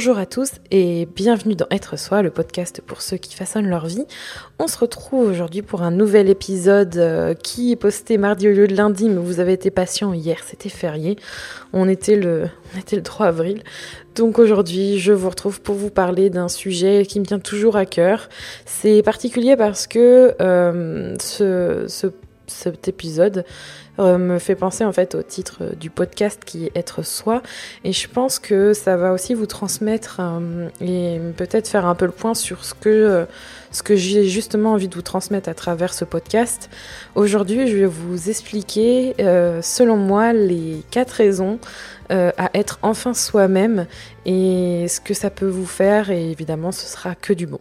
Bonjour à tous et bienvenue dans Être Soi, le podcast pour ceux qui façonnent leur vie. On se retrouve aujourd'hui pour un nouvel épisode euh, qui est posté mardi au lieu de lundi, mais vous avez été patient hier, c'était férié. On était, le, était le 3 avril. Donc aujourd'hui, je vous retrouve pour vous parler d'un sujet qui me tient toujours à cœur. C'est particulier parce que euh, ce, ce cet épisode euh, me fait penser en fait au titre du podcast qui est Être soi et je pense que ça va aussi vous transmettre euh, et peut-être faire un peu le point sur ce que, euh, ce que j'ai justement envie de vous transmettre à travers ce podcast. Aujourd'hui je vais vous expliquer selon moi les quatre raisons à être enfin soi-même et ce que ça peut vous faire et évidemment ce sera que du bon.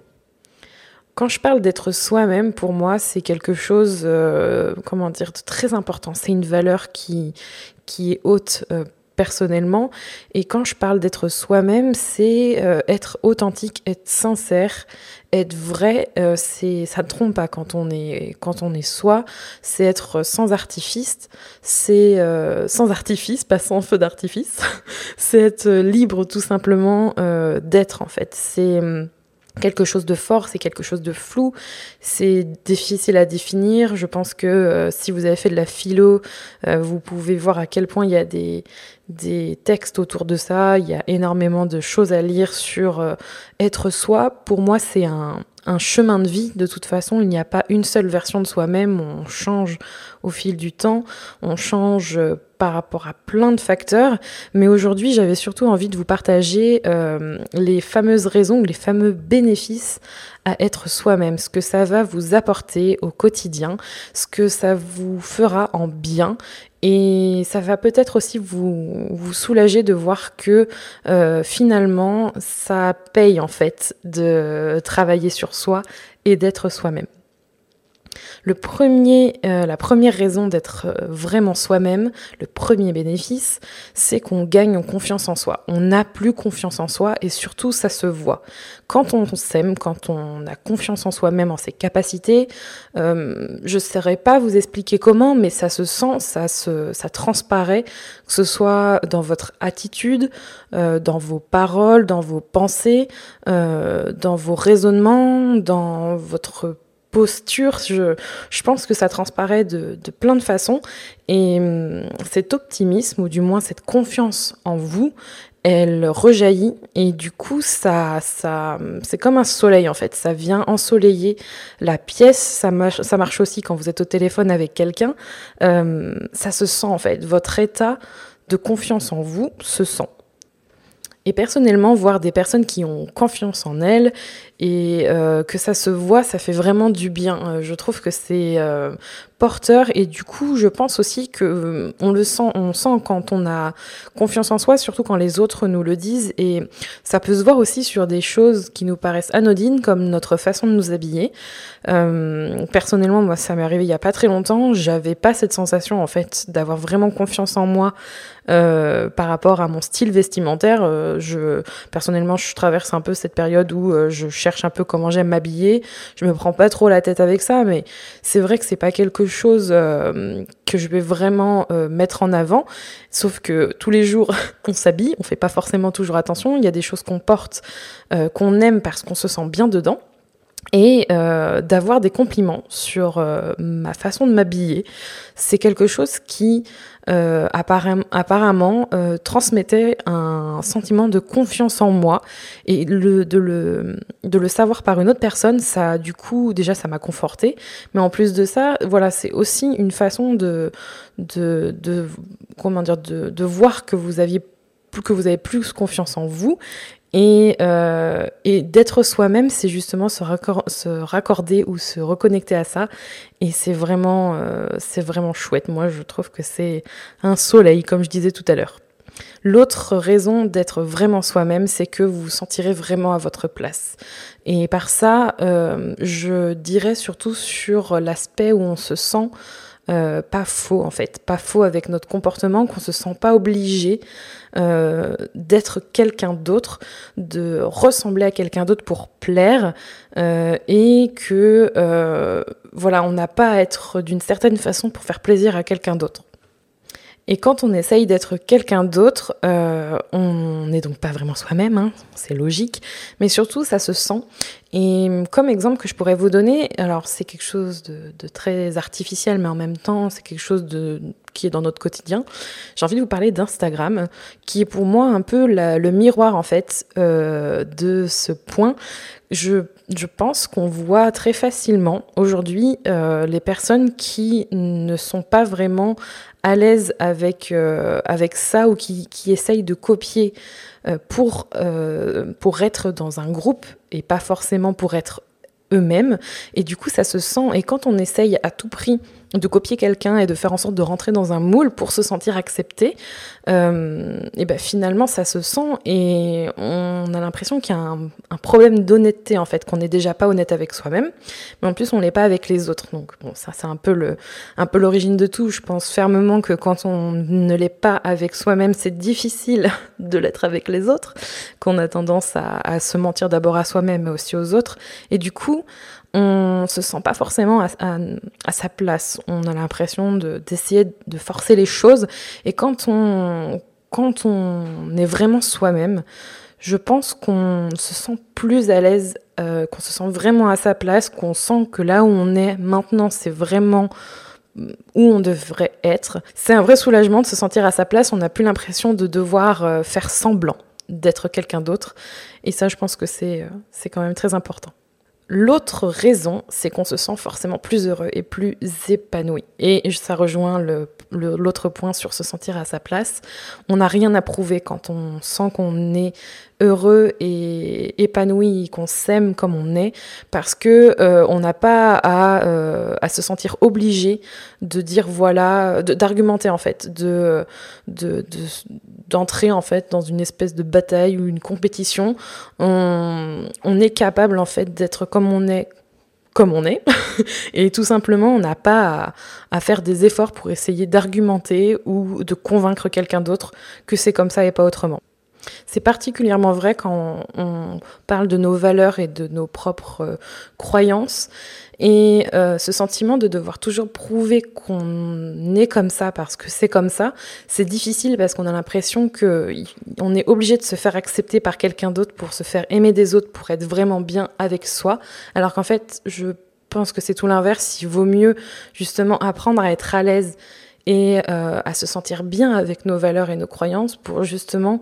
Quand je parle d'être soi-même, pour moi, c'est quelque chose, euh, comment dire, de très important. C'est une valeur qui, qui est haute euh, personnellement. Et quand je parle d'être soi-même, c'est euh, être authentique, être sincère, être vrai. c'est, ça ne trompe pas quand on est, quand on est soi. C'est être sans artifice. C'est sans artifice, pas sans feu d'artifice. c'est être libre tout simplement d'être en fait. C'est hum, quelque chose de fort, c'est quelque chose de flou, c'est difficile à définir. Je pense que euh, si vous avez fait de la philo, euh, vous pouvez voir à quel point il y a des, des textes autour de ça, il y a énormément de choses à lire sur euh, être soi. Pour moi, c'est un, un chemin de vie de toute façon. Il n'y a pas une seule version de soi-même. On change au fil du temps. On change euh, par rapport à plein de facteurs. Mais aujourd'hui, j'avais surtout envie de vous partager euh, les fameuses raisons, les fameux bénéfices à être soi-même, ce que ça va vous apporter au quotidien, ce que ça vous fera en bien et ça va peut-être aussi vous, soulager de voir que euh, finalement, ça paye en fait de travailler sur soi et d'être soi-même. Le premier, euh, la première raison d'être euh, vraiment soi-même, le premier bénéfice, c'est qu'on gagne en confiance en soi. On n'a plus confiance en soi et surtout ça se voit. Quand on s'aime, quand on a confiance en soi-même, en ses capacités, euh, je ne saurais pas vous expliquer comment, mais ça se sent, ça se, ça transparaît, que ce soit dans votre attitude, dans vos paroles, dans vos pensées, dans vos raisonnements, dans votre posture, je, je, pense que ça transparaît de, de plein de façons. Et hum, cet optimisme, ou du moins cette confiance en vous, elle rejaillit. Et du coup ça ça c'est comme un soleil en fait. Ça vient ensoleiller la pièce. Ça marche ça marche aussi quand vous êtes au téléphone avec quelqu'un. Euh, ça se sent en fait. Votre état de confiance en vous se sent et personnellement, voir des personnes qui ont confiance en elles et euh, que ça se voit, ça fait vraiment du bien. Euh, je trouve que c'est euh, porteur et du coup, je pense aussi que on le sent, on sent quand on a confiance en soi, surtout quand les autres nous le disent et ça peut se voir aussi sur des choses qui nous paraissent anodines comme notre façon de nous habiller. personnellement, moi, ça m'est arrivé il y a pas très longtemps. J'avais pas cette sensation en fait d'avoir vraiment confiance en moi par rapport à mon style vestimentaire. je personnellement, je traverse un peu cette période où je cherche un peu comment j'aime m'habiller. Je me prends pas trop la tête avec ça, mais c'est vrai que c'est pas quelque chose euh, que je vais vraiment euh, mettre en avant. Sauf que tous les jours, on s'habille, on fait pas forcément toujours attention. Il y a des choses qu'on porte, euh, qu'on aime parce qu'on se sent bien dedans et d'avoir des compliments sur ma façon de m'habiller, c'est quelque chose qui euh, apparemment euh, transmettait un sentiment de confiance en moi. Et de, le, de le savoir par une autre personne, ça du coup déjà ça m'a conforté, mais en plus de ça, voilà c'est aussi une façon de, de, de comment dire de, de voir que vous aviez que vous avez plus confiance en vous et, euh, et d'être soi-même, c'est justement se, raccorder ou se reconnecter à ça. Et c'est vraiment, euh, c'est vraiment chouette. Moi, je trouve que c'est un soleil, comme je disais tout à l'heure. L'autre raison d'être vraiment soi-même, c'est que vous vous sentirez vraiment à votre place. Et par ça, euh, je dirais surtout sur l'aspect où on se sent euh, pas faux en fait, pas faux avec notre comportement, qu'on se sent pas obligé euh, d'être quelqu'un d'autre, de ressembler à quelqu'un d'autre pour plaire, euh, et que voilà, on n'a pas à être d'une certaine façon pour faire plaisir à quelqu'un d'autre. Et quand on essaye d'être quelqu'un d'autre, euh, on n'est donc pas vraiment soi-même, hein, c'est logique, mais surtout ça se sent. Et comme exemple que je pourrais vous donner, alors c'est quelque chose de, très artificiel, mais en même temps c'est quelque chose de, qui est dans notre quotidien. J'ai envie de vous parler d'Instagram, qui est pour moi un peu le miroir en fait euh, de ce point. Je, je pense qu'on voit très facilement aujourd'hui euh, les personnes qui ne sont pas vraiment à l'aise avec, euh, avec ça ou qui, qui essayent de copier pour, pour être dans un groupe et pas forcément pour être eux-mêmes. Et du coup, ça se sent. Et quand on essaye à tout prix de copier quelqu'un et de faire en sorte de rentrer dans un moule pour se sentir accepté, euh, et ben finalement ça se sent et on a l'impression qu'il y a un, problème d'honnêteté en fait, qu'on n'est déjà pas honnête avec soi-même, mais en plus on l'est pas avec les autres. Donc bon, ça c'est un peu le, un peu l'origine de tout. Je pense fermement que quand on ne l'est pas avec soi-même, c'est difficile de l'être avec les autres, qu'on a tendance à, à se mentir d'abord à soi-même mais aussi aux autres, et du coup on se sent pas forcément à, sa place. On a l'impression d'essayer de, forcer les choses. Et quand on, quand on est vraiment soi-même, je pense qu'on se sent plus à l'aise, euh, qu'on se sent vraiment à sa place, qu'on sent que là où on est maintenant, c'est vraiment où on devrait être. C'est un vrai soulagement de se sentir à sa place. On n'a plus l'impression de devoir euh, faire semblant d'être quelqu'un d'autre. Et ça, je pense que c'est euh, quand même très important. L'autre raison, c'est qu'on se sent forcément plus heureux et plus épanoui. Et ça rejoint l'autre point sur se sentir à sa place. On n'a rien à prouver quand on sent qu'on est heureux et épanoui, qu'on s'aime comme on est, parce que euh, on n'a pas à, euh, à, se sentir obligé de dire voilà, d'argumenter en fait, de d'entrer de, en fait dans une espèce de bataille ou une compétition. On, on est capable en fait d'être comme on est comme on est. et tout simplement, on n'a pas à, faire des efforts pour essayer d'argumenter ou de convaincre quelqu'un d'autre que c'est comme ça et pas autrement. C'est particulièrement vrai quand on, parle de nos valeurs et de nos propres euh, croyances. Et euh, ce sentiment de devoir toujours prouver qu'on est comme ça parce que c'est comme ça, c'est difficile parce qu'on a l'impression qu'on est obligé de se faire accepter par quelqu'un d'autre pour se faire aimer des autres, pour être vraiment bien avec soi. Alors qu'en fait, je pense que c'est tout l'inverse. Il vaut mieux justement apprendre à être à l'aise et euh, à se sentir bien avec nos valeurs et nos croyances pour justement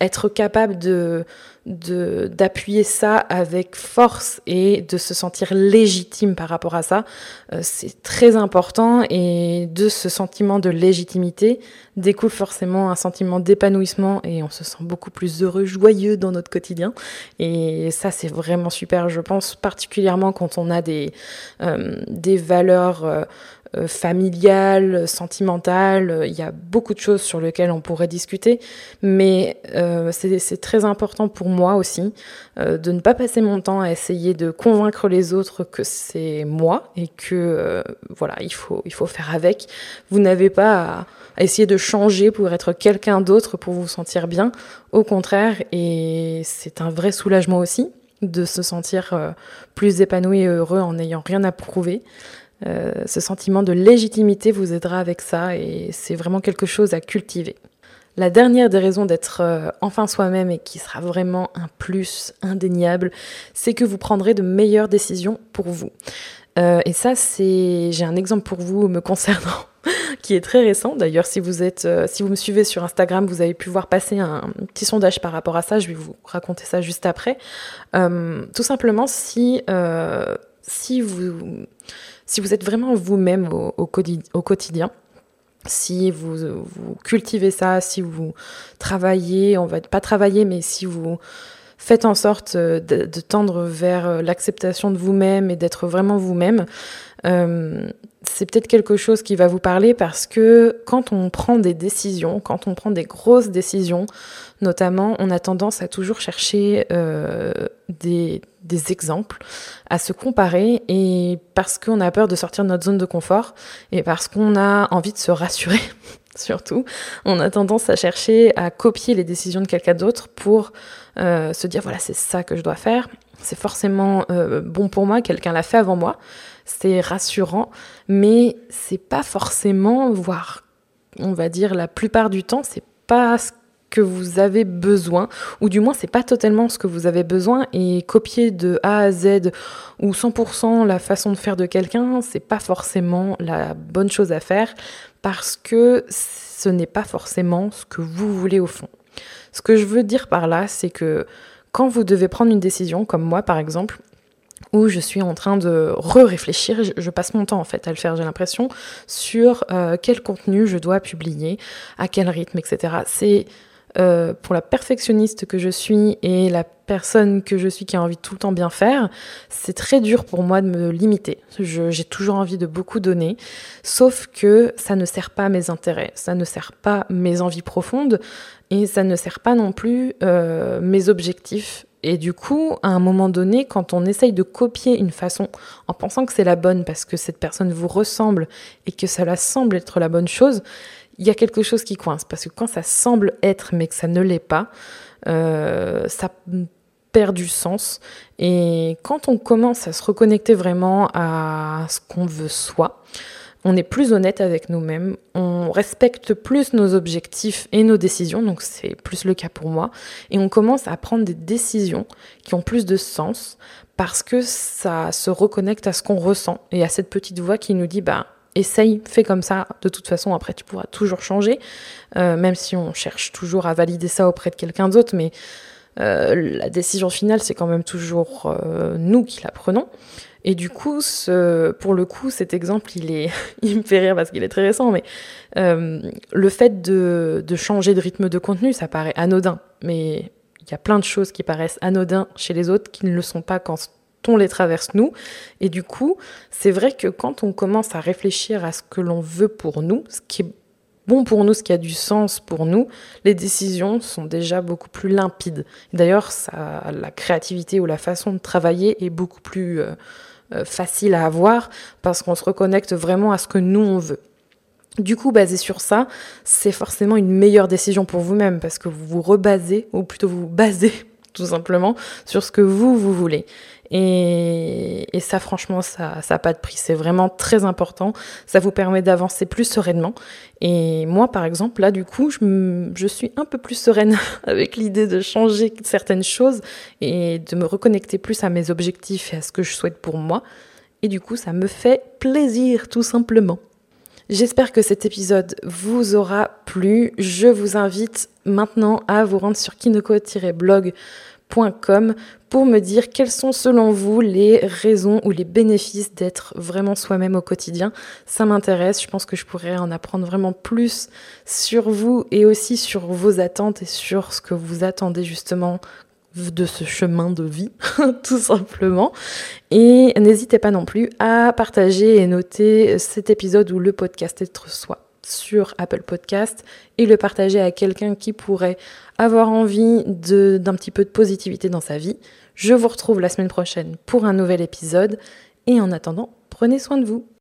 être capable de d'appuyer ça avec force et de se sentir légitime par rapport à ça, euh, c'est très important. Et de ce sentiment de légitimité découle forcément un sentiment d'épanouissement et on se sent beaucoup plus heureux, joyeux dans notre quotidien. Et ça c'est vraiment super, je pense particulièrement quand on a des, euh, des valeurs euh, familiale, sentimentale. Il y a beaucoup de choses sur lesquelles on pourrait discuter, mais euh, c'est très important pour moi aussi euh, de ne pas passer mon temps à essayer de convaincre les autres que c'est moi et que voilà, il faut, il faut faire avec. Vous n'avez pas à, à, essayer de changer pour être quelqu'un d'autre pour vous sentir bien. Au contraire, et c'est un vrai soulagement aussi de se sentir plus épanoui et heureux en n'ayant rien à prouver. Euh, ce sentiment de légitimité vous aidera avec ça et c'est vraiment quelque chose à cultiver. La dernière des raisons d'être euh, enfin soi-même et qui sera vraiment un plus indéniable, c'est que vous prendrez de meilleures décisions pour vous. Euh, et ça, c'est, j'ai un exemple pour vous me concernant qui est très récent. D'ailleurs, si vous êtes, si vous me suivez sur Instagram, vous avez pu voir passer un petit sondage par rapport à ça. Je vais vous raconter ça juste après. tout simplement, si si vous si vous êtes vraiment vous-même au, quotidien, si vous, cultivez ça, si vous travaillez, on va pas travailler, mais si vous faites en sorte de, tendre vers l'acceptation de vous-même et d'être vraiment vous-même, euh, c'est peut-être quelque chose qui va vous parler parce que quand on prend des décisions, quand on prend des grosses décisions, notamment, on a tendance à toujours chercher euh, des, des, exemples, à se comparer, et parce qu'on a peur de sortir de notre zone de confort, et parce qu'on a envie de se rassurer, surtout, on a tendance à chercher à copier les décisions de quelqu'un d'autre pour euh, se dire, voilà, c'est ça que je dois faire, c'est forcément euh, bon pour moi, quelqu'un l'a fait avant moi, c'est rassurant, mais c'est pas forcément, voire on va dire la plupart du temps, c'est pas ce que vous avez besoin, ou du moins c'est pas totalement ce que vous avez besoin, et copier de A à Z ou 100% la façon de faire de quelqu'un, c'est pas forcément la bonne chose à faire, parce que ce n'est pas forcément ce que vous voulez au fond. Ce que je veux dire par là, c'est que quand vous devez prendre une décision, comme moi par exemple, où je suis en train de re-réfléchir, je, passe mon temps en fait à le faire, j'ai l'impression, sur euh, quel contenu je dois publier, à quel rythme, etc. C'est euh, pour la perfectionniste que je suis et la personne que je suis qui a envie de tout le temps bien faire, c'est très dur pour moi de me limiter. J'ai toujours envie de beaucoup donner, sauf que ça ne sert pas à mes intérêts, ça ne sert pas mes envies profondes et ça ne sert pas non plus euh, mes objectifs. Et du coup, à un moment donné, quand on essaye de copier une façon en pensant que c'est la bonne parce que cette personne vous ressemble et que ça la semble être la bonne chose, il y a quelque chose qui coince. Parce que quand ça semble être mais que ça ne l'est pas, euh, ça perd du sens. Et quand on commence à se reconnecter vraiment à ce qu'on veut soi, on est plus honnête avec nous-mêmes, on respecte plus nos objectifs et nos décisions, donc c'est plus le cas pour moi, et on commence à prendre des décisions qui ont plus de sens parce que ça se reconnecte à ce qu'on ressent et à cette petite voix qui nous dit bah essaye, fais comme ça, de toute façon après tu pourras toujours changer, euh, même si on cherche toujours à valider ça auprès de quelqu'un d'autre, mais euh, la décision finale c'est quand même toujours euh, nous qui la prenons. Et du coup, pour le coup, cet exemple, il me fait rire parce qu'il est très récent, mais le fait de, de changer de rythme de contenu, ça paraît anodin, mais il y a plein de choses qui paraissent anodins chez les autres qui ne le sont pas quand on les traverse nous. Et du coup, c'est vrai que quand on commence à réfléchir à ce que l'on veut pour nous, ce qui est bon pour nous, ce qui a du sens pour nous, les décisions sont déjà beaucoup plus limpides. D'ailleurs, la créativité ou la façon de travailler est beaucoup plus euh, euh, facile à avoir parce qu'on se reconnecte vraiment à ce que nous on veut. Du coup, basé sur ça, c'est forcément une meilleure décision pour vous-même parce que vous vous rebasez, ou plutôt vous, vous basez tout simplement sur ce que vous, vous voulez. Et, ça, franchement, ça n'a pas de prix. C'est vraiment très important. Ça vous permet d'avancer plus sereinement. Et moi, par exemple, là, du coup, je, je suis un peu plus sereine avec l'idée de changer certaines choses et de me reconnecter plus à mes objectifs et à ce que je souhaite pour moi. Et du coup, ça me fait plaisir, tout simplement. J'espère que cet épisode vous aura plu. Je vous invite maintenant à vous rendre sur kinoko-blog pour me dire quelles sont selon vous les raisons ou les bénéfices d'être vraiment soi-même au quotidien. Ça m'intéresse, je pense que je pourrais en apprendre vraiment plus sur vous et aussi sur vos attentes et sur ce que vous attendez justement de ce chemin de vie, tout simplement. Et n'hésitez pas non plus à partager et noter cet épisode ou le podcast Être Soi sur Apple Podcast et le partager à quelqu'un qui pourrait avoir envie d'un petit peu de positivité dans sa vie. Je vous retrouve la semaine prochaine pour un nouvel épisode et en attendant, prenez soin de vous.